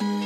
Lynn.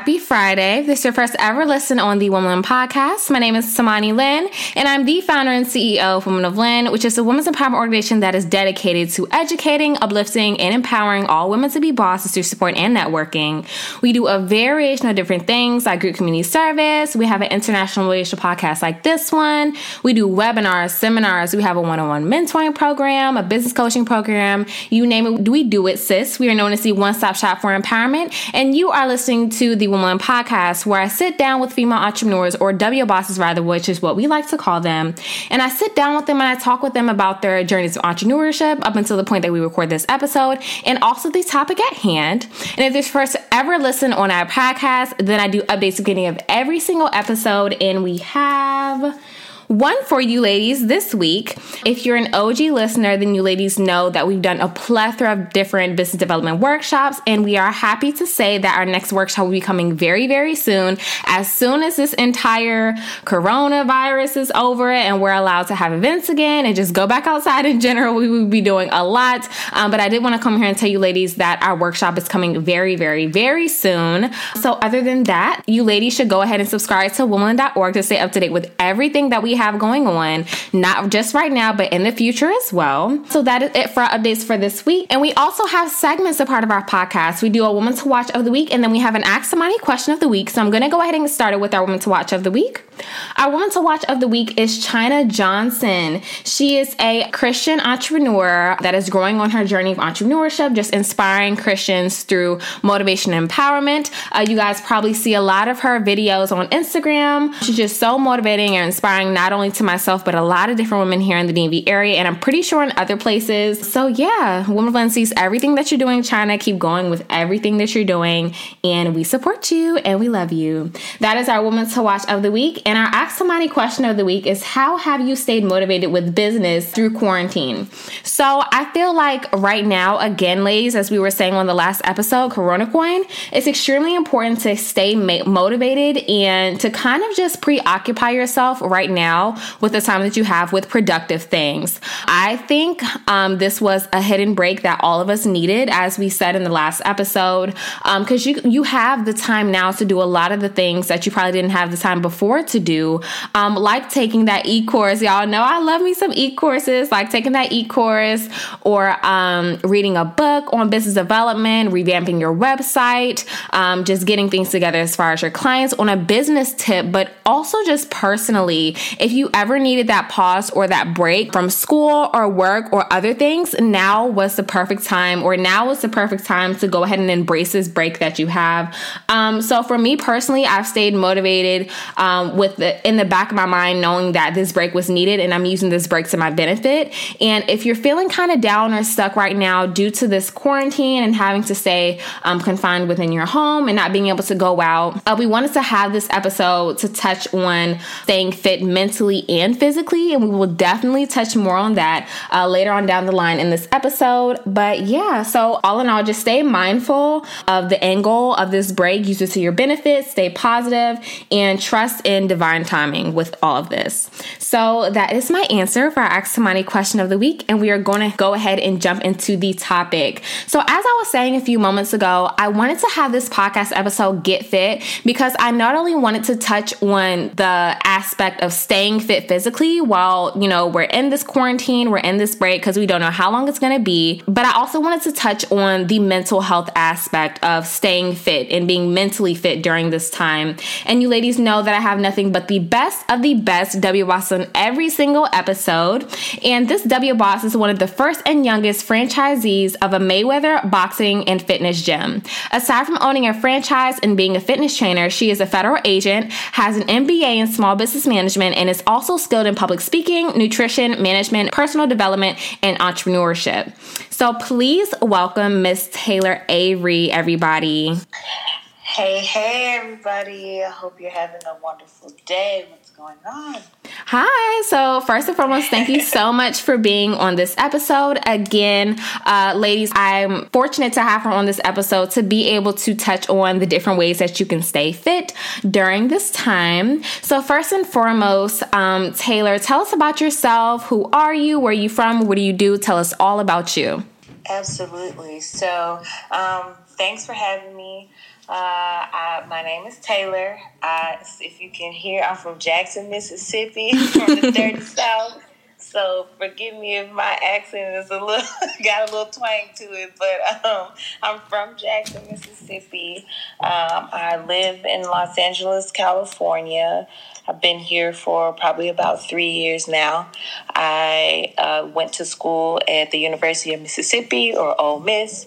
Happy Friday. This is your first ever listen on the Woman podcast. My name is Samani Lynn, and I'm the founder and CEO of Women of Lynn, which is a women's empowerment organization that is dedicated to educating, uplifting, and empowering all women to be bosses through support and networking. We do a variation of different things like group community service. We have an international relationship podcast like this one. We do webinars, seminars. We have a one on one mentoring program, a business coaching program. You name it, we do it, sis. We are known as the one stop shop for empowerment, and you are listening to the Woman Podcast, where I sit down with female entrepreneurs or W bosses, rather, which is what we like to call them. And I sit down with them and I talk with them about their journeys of entrepreneurship up until the point that we record this episode and also the topic at hand. And if this first ever listen on our podcast, then I do updates beginning of every single episode. And we have one for you ladies this week. If you're an OG listener, then you ladies know that we've done a plethora of different business development workshops, and we are happy to say that our next workshop will be coming very, very soon. As soon as this entire coronavirus is over and we're allowed to have events again and just go back outside in general, we will be doing a lot. Um, but I did want to come here and tell you ladies that our workshop is coming very, very, very soon. So, other than that, you ladies should go ahead and subscribe to woman.org to stay up to date with everything that we have going on, not just right now, but in the future as well. So that is it for our updates for this week. And we also have segments a part of our podcast. We do a woman to watch of the week, and then we have an Ask Somebody question of the week. So I'm going to go ahead and get started with our woman to watch of the week. Our woman to watch of the week is China Johnson. She is a Christian entrepreneur that is growing on her journey of entrepreneurship, just inspiring Christians through motivation and empowerment. Uh, you guys probably see a lot of her videos on Instagram. She's just so motivating and inspiring, not only to myself, but a lot of different women here in the DMV area, and I'm pretty sure in other places. So, yeah, Woman of Lynn sees everything that you're doing, China. Keep going with everything that you're doing, and we support you and we love you. That is our Woman to Watch of the week. And our Ask Somebody question of the week is How have you stayed motivated with business through quarantine? So I feel like right now, again, ladies, as we were saying on the last episode, Corona Coin, it's extremely important to stay ma- motivated and to kind of just preoccupy yourself right now with the time that you have with productive things. I think um, this was a hidden break that all of us needed, as we said in the last episode, because um, you you have the time now to do a lot of the things that you probably didn't have the time before to do, um, like taking that e course. Y'all know I love me some e courses, like taking that e course or um, reading a book on business development, revamping your website, um, just getting things together as far as your clients on a business tip, but also just personally. If you ever needed that pause or that break from school or work or other things, now was the perfect time, or now was the perfect time to go ahead and embrace this break that you have. Um, so for me personally, I've stayed motivated um, with the in the back of my mind, knowing that this break was needed, and I'm using this break to my benefit. And if you're feeling kind of down or stuck right now due to this quarantine and having to stay um, confined within your home and not being able to go out, uh, we wanted to have this episode to touch on staying fit mentally and physically, and we will definitely touch more on that uh, later on down the line in this episode. But yeah, so all in all, just stay mindful of the angle of this break, use it to your benefit, stay positive, and trust in divine timing with all of this. So that is my answer for our Ask Somebody question of the week, and we are going to go ahead and jump into the topic. So, as I was saying a few moments ago, I wanted to have this podcast episode get fit because I not only wanted to touch on the aspect of staying fit physically while, you know, we're in this quarantine, we're in this break because we don't know how long it's going to be. But I also wanted to touch on the mental health aspect of staying fit and being mentally fit during this time. And you ladies know that I have nothing but the best of the best W Boss on every single episode. And this W Boss is one of the first and youngest franchisees of a Mayweather boxing and fitness gym. Aside from owning a franchise and being a fitness trainer, she is a federal agent, has an MBA in small business management, and is also skilled in public speaking, nutrition, management, personal development, and entrepreneurship. So please welcome Miss Taylor Avery, everybody. Hey, hey, everybody. I hope you're having a wonderful day. Going on? Hi. So, first and foremost, thank you so much for being on this episode. Again, uh, ladies, I'm fortunate to have her on this episode to be able to touch on the different ways that you can stay fit during this time. So, first and foremost, um, Taylor, tell us about yourself. Who are you? Where are you from? What do you do? Tell us all about you. Absolutely. So, um, thanks for having me. Uh, I, my name is Taylor. I, if you can hear, I'm from Jackson, Mississippi, from the dirty South. So forgive me if my accent is a little got a little twang to it, but um, I'm from Jackson, Mississippi. Um, I live in Los Angeles, California. I've been here for probably about three years now. I uh, went to school at the University of Mississippi, or Ole Miss.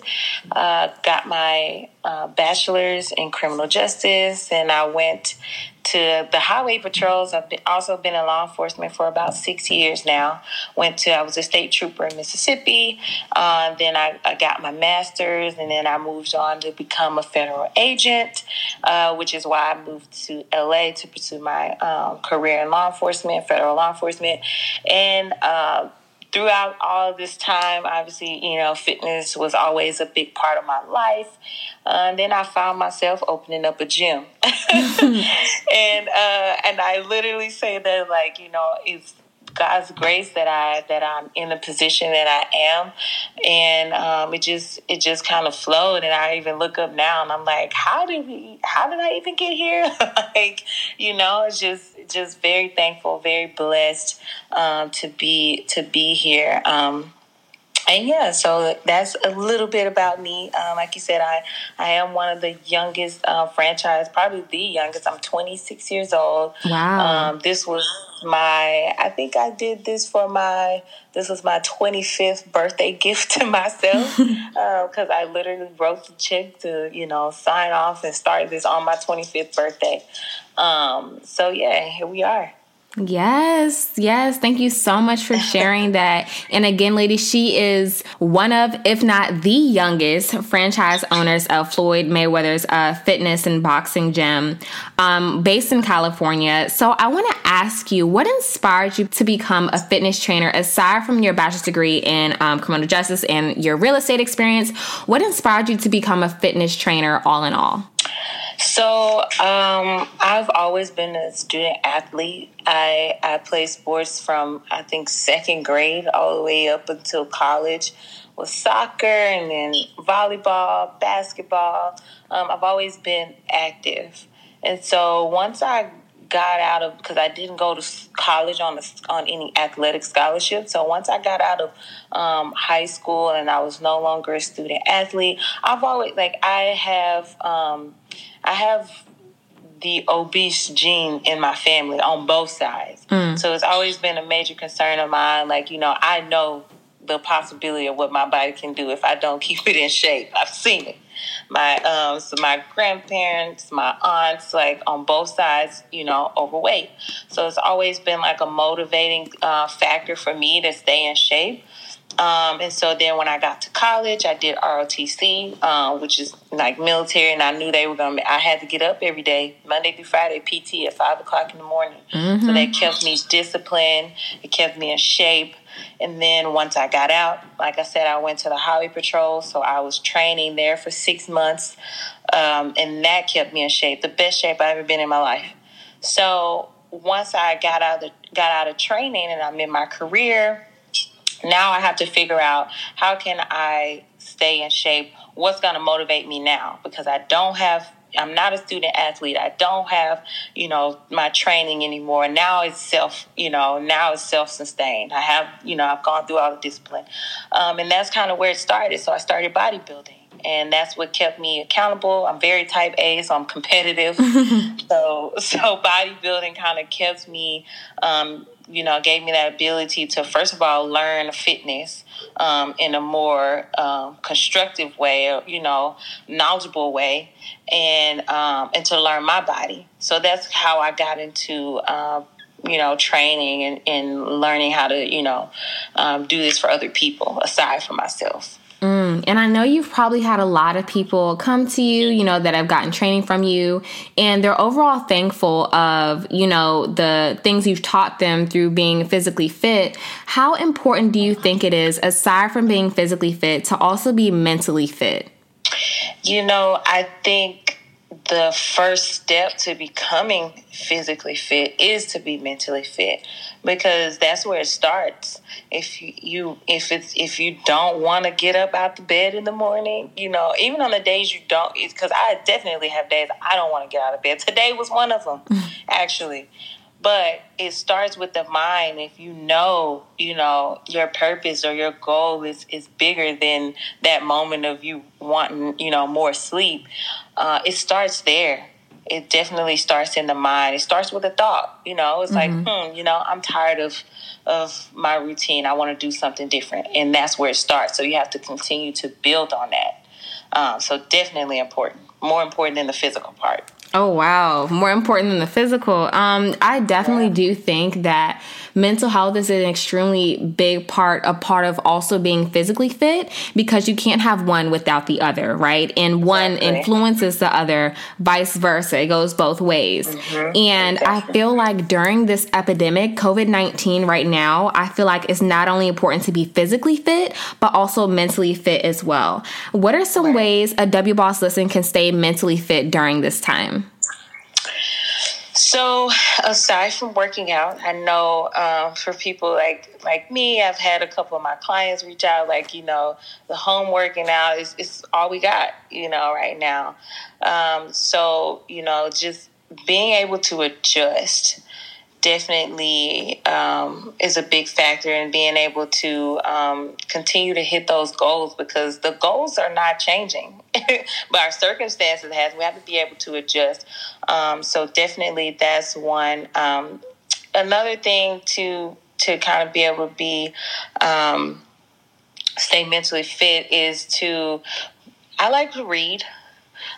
Uh, got my uh, bachelor's in criminal justice, and I went to the highway patrols. I've been, also been in law enforcement for about six years now. Went to I was a state trooper in Mississippi. Uh, then I, I, got my master's, and then I moved on to become a federal agent, uh, which is why I moved to LA to pursue my um, career in law enforcement, federal law enforcement, and. Uh, throughout all of this time, obviously, you know, fitness was always a big part of my life. Uh, and then I found myself opening up a gym, and uh, and I literally say that like you know it's God's grace that I that I'm in the position that I am, and um, it just it just kind of flowed. And I even look up now, and I'm like, how did we? How did I even get here? like, you know, it's just just very thankful, very blessed um, to be to be here. Um, and yeah, so that's a little bit about me. Um, like you said, I I am one of the youngest uh, franchise, probably the youngest. I'm 26 years old. Wow. Um, this was my. I think I did this for my. This was my 25th birthday gift to myself because uh, I literally wrote the check to you know sign off and start this on my 25th birthday. Um, so yeah, here we are. Yes, yes. Thank you so much for sharing that. And again, ladies, she is one of, if not the youngest franchise owners of Floyd Mayweather's uh, fitness and boxing gym um, based in California. So I want to ask you, what inspired you to become a fitness trainer aside from your bachelor's degree in um, criminal justice and your real estate experience? What inspired you to become a fitness trainer all in all? So um, I've always been a student athlete. I I play sports from I think second grade all the way up until college with soccer and then volleyball, basketball. Um, I've always been active, and so once I got out of because I didn't go to college on a, on any athletic scholarship. So once I got out of um, high school and I was no longer a student athlete, I've always like I have um, I have the obese gene in my family on both sides. Mm. So it's always been a major concern of mine. Like you know, I know the possibility of what my body can do if I don't keep it in shape. I've seen it my um so my grandparents, my aunts, like on both sides, you know, overweight. So it's always been like a motivating uh, factor for me to stay in shape. Um, and so then when I got to college, I did ROTC, uh, which is like military, and I knew they were going to, I had to get up every day, Monday through Friday, PT at five o'clock in the morning. Mm-hmm. So that kept me disciplined, it kept me in shape. And then once I got out, like I said, I went to the Highway Patrol. So I was training there for six months. Um, and that kept me in shape, the best shape I've ever been in my life. So once I got out of got out of training and I'm in my career, now I have to figure out how can I stay in shape? What's going to motivate me now? Because I don't have I'm not a student athlete. I don't have, you know, my training anymore. Now it's self, you know, now it's self sustained. I have, you know, I've gone through all the discipline. Um, and that's kind of where it started. So I started bodybuilding. And that's what kept me accountable. I'm very type A, so I'm competitive. so, so bodybuilding kind of kept me um, you know, gave me that ability to first of all learn fitness um, in a more um, constructive way, you know, knowledgeable way, and um, and to learn my body. So that's how I got into. Uh, you know, training and, and learning how to, you know, um, do this for other people aside from myself. Mm. And I know you've probably had a lot of people come to you, you know, that have gotten training from you, and they're overall thankful of, you know, the things you've taught them through being physically fit. How important do you think it is, aside from being physically fit, to also be mentally fit? You know, I think the first step to becoming physically fit is to be mentally fit because that's where it starts. If you, you if it's if you don't want to get up out the bed in the morning you know even on the days you don't because i definitely have days i don't want to get out of bed. Today was one of them mm. actually but it starts with the mind. If you know you know your purpose or your goal is is bigger than that moment of you wanting you know more sleep uh, it starts there. It definitely starts in the mind. It starts with a thought you know? It's mm-hmm. like hmm you know i'm tired of of my routine. I want to do something different. And that's where it starts. So you have to continue to build on that. Um, so definitely important more important than the physical part Oh wow, more important than the physical. Um, I definitely yeah. do think that mental health is an extremely big part, a part of also being physically fit because you can't have one without the other, right? And one exactly. influences the other, vice versa. It goes both ways. Mm-hmm. And exactly. I feel like during this epidemic, COVID 19 right now, I feel like it's not only important to be physically fit, but also mentally fit as well. What are some right. ways a W Boss Listen can stay mentally fit during this time? So, aside from working out, I know um, for people like like me, I've had a couple of my clients reach out, like you know, the home working out is, all we got, you know, right now. Um, so, you know, just being able to adjust definitely um, is a big factor in being able to um, continue to hit those goals because the goals are not changing, but our circumstances has. We have to be able to adjust. Um, so definitely, that's one. Um, another thing to to kind of be able to be um, stay mentally fit is to. I like to read.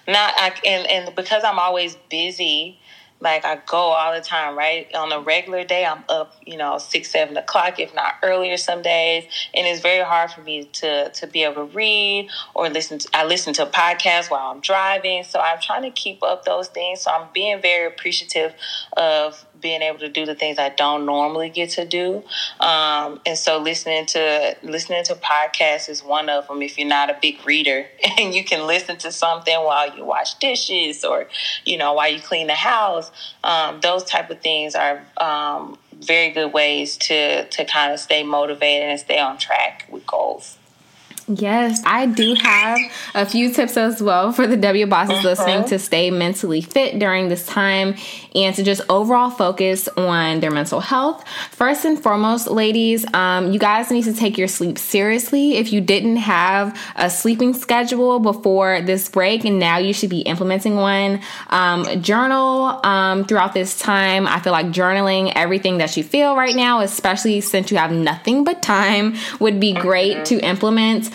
Not I, and and because I'm always busy like I go all the time, right? On a regular day, I'm up, you know, six, seven o'clock, if not earlier some days. And it's very hard for me to to be able to read or listen to I listen to a podcast while I'm driving. So I'm trying to keep up those things. So I'm being very appreciative of being able to do the things I don't normally get to do. Um, and so listening to listening to podcasts is one of them. If you're not a big reader and you can listen to something while you wash dishes or you know while you clean the house, um, those type of things are um, very good ways to to kind of stay motivated and stay on track with goals. Yes, I do have a few tips as well for the W bosses uh-huh. listening to stay mentally fit during this time and to just overall focus on their mental health. First and foremost, ladies, um, you guys need to take your sleep seriously. If you didn't have a sleeping schedule before this break and now you should be implementing one, um, journal um, throughout this time. I feel like journaling everything that you feel right now, especially since you have nothing but time, would be great to implement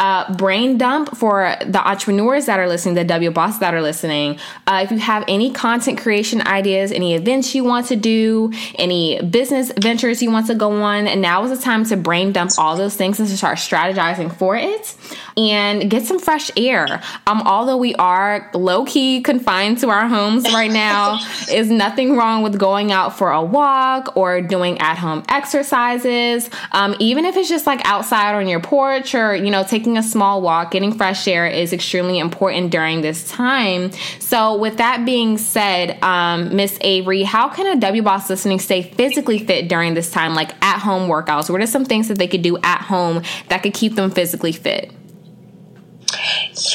uh, brain dump for the entrepreneurs that are listening, the W boss that are listening. Uh, if you have any content creation ideas, any events you want to do, any business ventures you want to go on, and now is the time to brain dump all those things and to start strategizing for it and get some fresh air. Um, although we are low key confined to our homes right now, is nothing wrong with going out for a walk or doing at home exercises. Um, even if it's just like outside on your porch or, you know, taking a small walk, getting fresh air is extremely important during this time. So, with that being said, um, Miss Avery, how can a W Boss listening stay physically fit during this time, like at home workouts? What are some things that they could do at home that could keep them physically fit?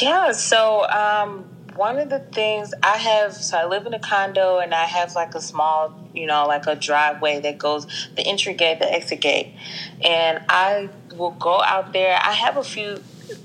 Yeah, so um, one of the things I have, so I live in a condo and I have like a small, you know, like a driveway that goes the entry gate, the exit gate. And I will go out there. I have a few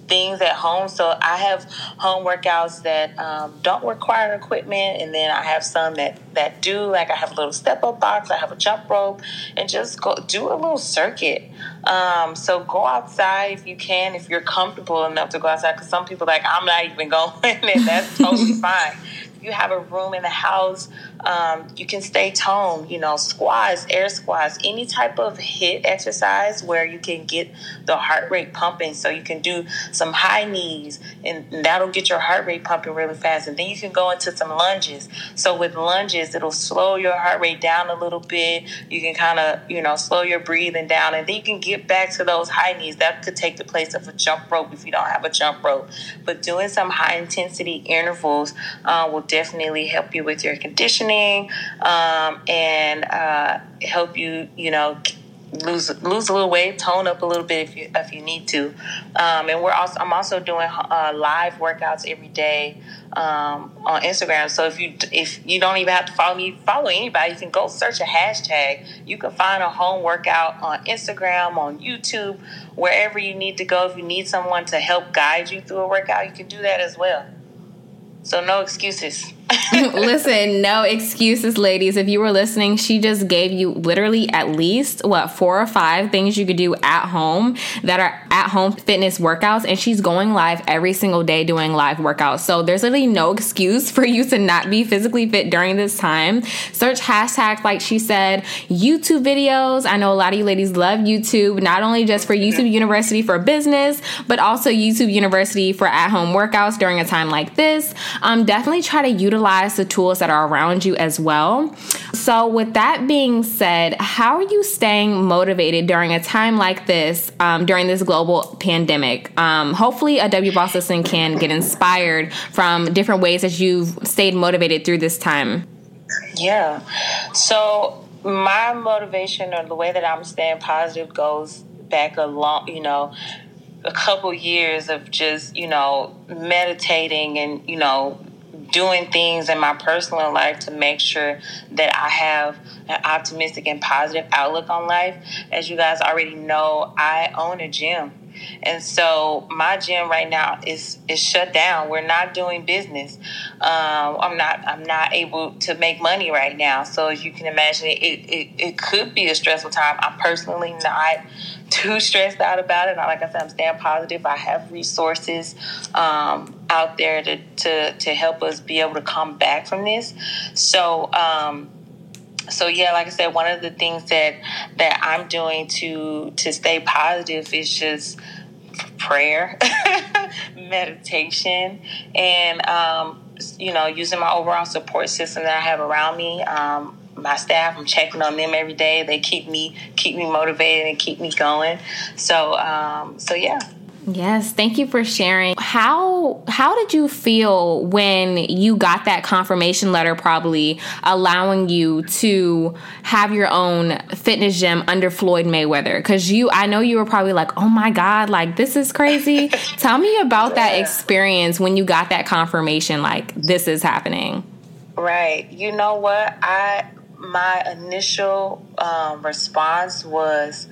things at home. So I have home workouts that um, don't require equipment, and then I have some that that do. Like I have a little step up box, I have a jump rope, and just go do a little circuit. Um, so go outside if you can, if you're comfortable enough to go outside. Because some people like I'm not even going, and that's totally fine. you have a room in the house, um, you can stay toned. You know, squats, air squats, any type of HIIT exercise where you can get the heart rate pumping. So you can do some high knees, and that'll get your heart rate pumping really fast. And then you can go into some lunges. So with lunges, it'll slow your heart rate down a little bit. You can kind of, you know, slow your breathing down, and then you can get back to those high knees. That could take the place of a jump rope if you don't have a jump rope. But doing some high intensity intervals uh, will definitely help you with your conditioning um, and uh, help you, you know, lose lose a little weight, tone up a little bit if you if you need to. Um, and we're also I'm also doing uh, live workouts every day um, on Instagram. So if you if you don't even have to follow me, follow anybody. You can go search a hashtag. You can find a home workout on Instagram, on YouTube, wherever you need to go. If you need someone to help guide you through a workout, you can do that as well. So no excuses. Listen, no excuses, ladies. If you were listening, she just gave you literally at least what four or five things you could do at home that are at home fitness workouts, and she's going live every single day doing live workouts. So there's literally no excuse for you to not be physically fit during this time. Search hashtags like she said, YouTube videos. I know a lot of you ladies love YouTube, not only just for YouTube University for business, but also YouTube University for at home workouts during a time like this. Um, definitely try to utilize the tools that are around you as well. So, with that being said, how are you staying motivated during a time like this, um, during this global pandemic? Um, hopefully, a W Boss Listen can get inspired from different ways that you've stayed motivated through this time. Yeah. So, my motivation or the way that I'm staying positive goes back a long, you know, a couple years of just you know meditating and you know doing things in my personal life to make sure that I have an optimistic and positive outlook on life. As you guys already know, I own a gym. And so my gym right now is is shut down. We're not doing business. Um, I'm not I'm not able to make money right now. So as you can imagine, it, it, it could be a stressful time. I'm personally not too stressed out about it. Like I said, I'm staying positive. I have resources um, out there to, to to help us be able to come back from this. So. Um, so yeah, like I said, one of the things that that I'm doing to to stay positive is just prayer, meditation, and um, you know, using my overall support system that I have around me. Um, my staff, I'm checking on them every day. They keep me keep me motivated and keep me going. So um, so yeah. Yes, thank you for sharing. How how did you feel when you got that confirmation letter probably allowing you to have your own fitness gym under Floyd Mayweather? Cuz you I know you were probably like, "Oh my god, like this is crazy." Tell me about yeah. that experience when you got that confirmation like this is happening. Right. You know what? I my initial um, response was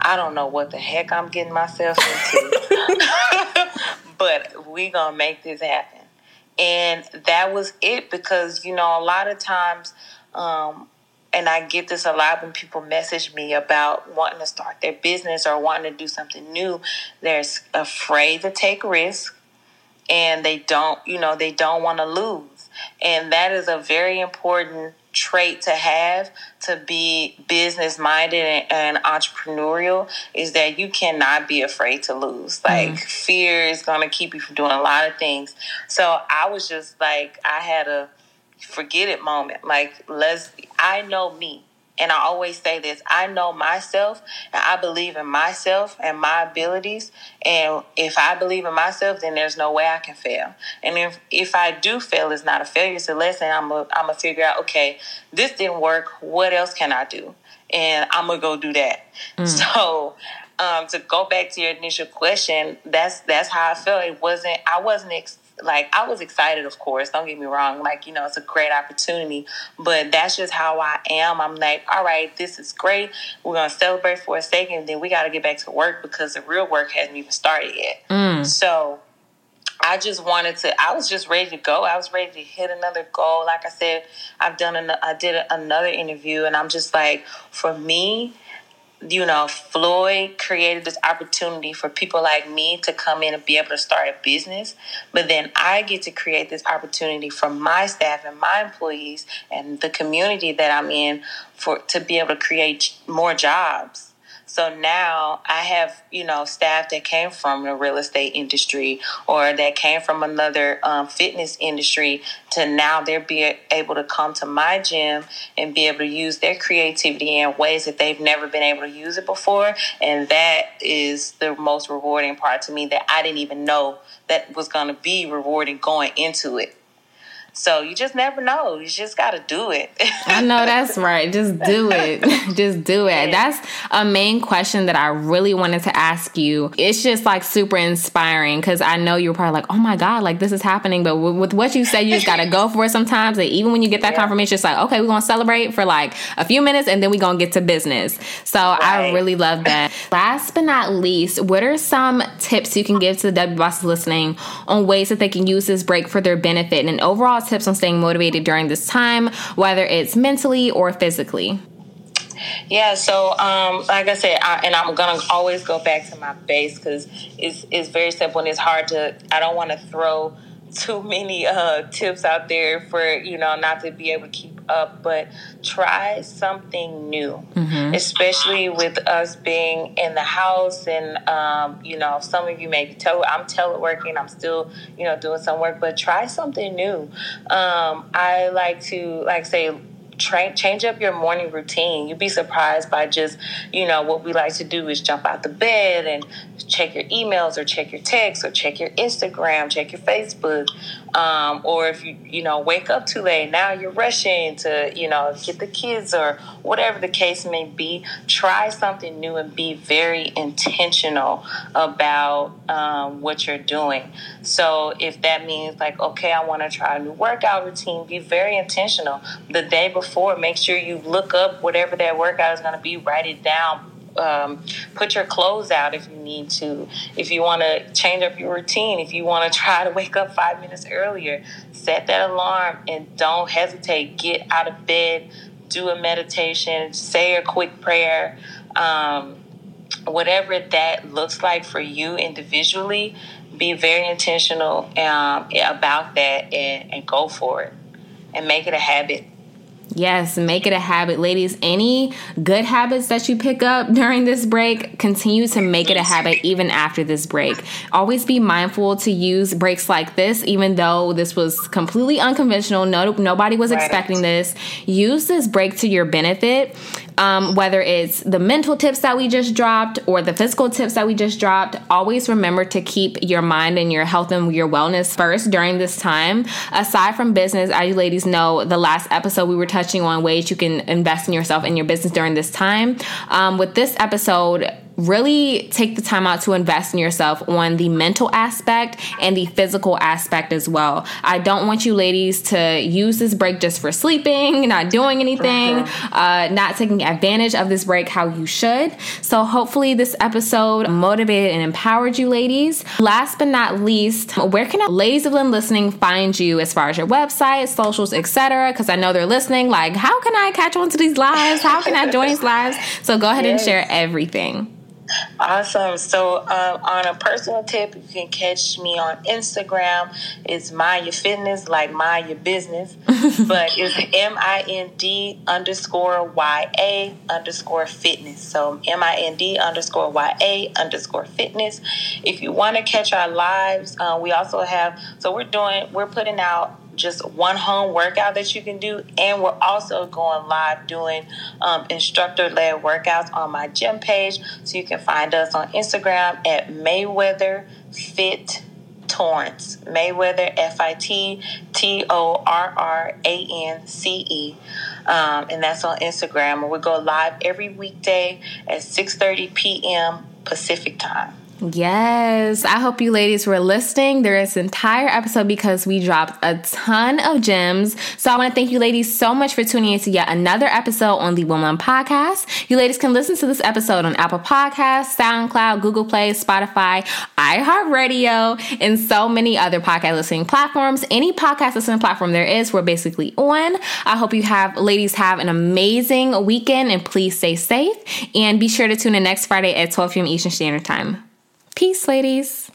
I don't know what the heck I'm getting myself into, but we gonna make this happen. And that was it because you know a lot of times, um, and I get this a lot when people message me about wanting to start their business or wanting to do something new. They're afraid to take risks, and they don't, you know, they don't want to lose, and that is a very important trait to have to be business minded and, and, entrepreneurial is that you cannot be afraid to lose. Like mm. fear is going to keep you from doing a lot of things. So I was just like, I had a forget it moment. Like, let's, I know me. And I always say this I know myself and I believe in myself and my abilities. And if I believe in myself, then there's no way I can fail. And if, if I do fail, it's not a failure, it's a lesson. I'm going I'm to figure out, okay, this didn't work. What else can I do? And I'm going to go do that. Mm. So, um, to go back to your initial question, that's that's how I felt. It wasn't I wasn't ex- like I was excited, of course. Don't get me wrong. Like you know, it's a great opportunity, but that's just how I am. I'm like, all right, this is great. We're gonna celebrate for a second, then we got to get back to work because the real work hasn't even started yet. Mm. So. I just wanted to. I was just ready to go. I was ready to hit another goal. Like I said, I've done. An, I did another interview, and I'm just like, for me, you know, Floyd created this opportunity for people like me to come in and be able to start a business. But then I get to create this opportunity for my staff and my employees and the community that I'm in for to be able to create more jobs. So now I have, you know, staff that came from the real estate industry or that came from another um, fitness industry to now they're be able to come to my gym and be able to use their creativity in ways that they've never been able to use it before. And that is the most rewarding part to me that I didn't even know that was going to be rewarding going into it. So you just never know. You just got to do it. I know that's right. Just do it. just do it. That's a main question that I really wanted to ask you. It's just like super inspiring because I know you're probably like, oh my God, like this is happening. But with, with what you said, you just got to go for it sometimes. And even when you get that yeah. confirmation, it's like, okay, we're going to celebrate for like a few minutes and then we're going to get to business. So right. I really love that. Last but not least, what are some tips you can give to the W bosses listening on ways that they can use this break for their benefit and overall tips on staying motivated during this time, whether it's mentally or physically? Yeah, so um, like I said, I, and I'm gonna always go back to my base because it's it's very simple and it's hard to. I don't want to throw too many uh, tips out there for you know not to be able to keep up but try something new mm-hmm. especially with us being in the house and um, you know some of you may be tele i'm teleworking i'm still you know doing some work but try something new um, i like to like say Train, change up your morning routine. You'd be surprised by just, you know, what we like to do is jump out the bed and check your emails or check your texts or check your Instagram, check your Facebook. Um, or if you, you know, wake up too late, now you're rushing to, you know, get the kids or whatever the case may be. Try something new and be very intentional about um, what you're doing. So if that means like, okay, I want to try a new workout routine, be very intentional. The day before, make sure you look up whatever that workout is going to be, write it down um, put your clothes out if you need to. If you want to change up your routine, if you want to try to wake up five minutes earlier, set that alarm and don't hesitate. Get out of bed, do a meditation, say a quick prayer. Um, whatever that looks like for you individually, be very intentional um, about that and, and go for it and make it a habit. Yes, make it a habit. Ladies, any good habits that you pick up during this break, continue to make it a habit even after this break. Always be mindful to use breaks like this, even though this was completely unconventional. No, nobody was right. expecting this. Use this break to your benefit um, whether it's the mental tips that we just dropped or the physical tips that we just dropped, always remember to keep your mind and your health and your wellness first during this time. Aside from business, as you ladies know, the last episode we were touching on ways you can invest in yourself and your business during this time. Um, with this episode, really take the time out to invest in yourself on the mental aspect and the physical aspect as well. I don't want you ladies to use this break just for sleeping, not doing anything, uh, not taking advantage of this break how you should. So hopefully this episode motivated and empowered you ladies. Last but not least, where can ladies of Lynn listening find you as far as your website, socials, etc.? Because I know they're listening. Like, how can I catch on to these lives? How can I join these lives? So go ahead yes. and share everything. Awesome. So, um, on a personal tip, you can catch me on Instagram. It's Mind Ya Fitness, like Mind Ya Business, but it's M I N D underscore Y A underscore fitness. So, M I N D underscore Y A underscore fitness. If you want to catch our lives, uh, we also have, so we're doing, we're putting out just one home workout that you can do. And we're also going live doing um, instructor led workouts on my gym page. So you can find us on Instagram at Mayweather Fit Torrance. Mayweather F I T T O R R A N C E. Um, and that's on Instagram. And we go live every weekday at 6:30 p.m. Pacific time. Yes, I hope you ladies were listening. There is an entire episode because we dropped a ton of gems. So I want to thank you ladies so much for tuning in to yet another episode on the Woman Podcast. You ladies can listen to this episode on Apple Podcasts, SoundCloud, Google Play, Spotify, iHeartRadio, and so many other podcast listening platforms. Any podcast listening platform there is, we're basically on. I hope you have ladies have an amazing weekend and please stay safe and be sure to tune in next Friday at 12 p.m. Eastern Standard Time. Peace, ladies.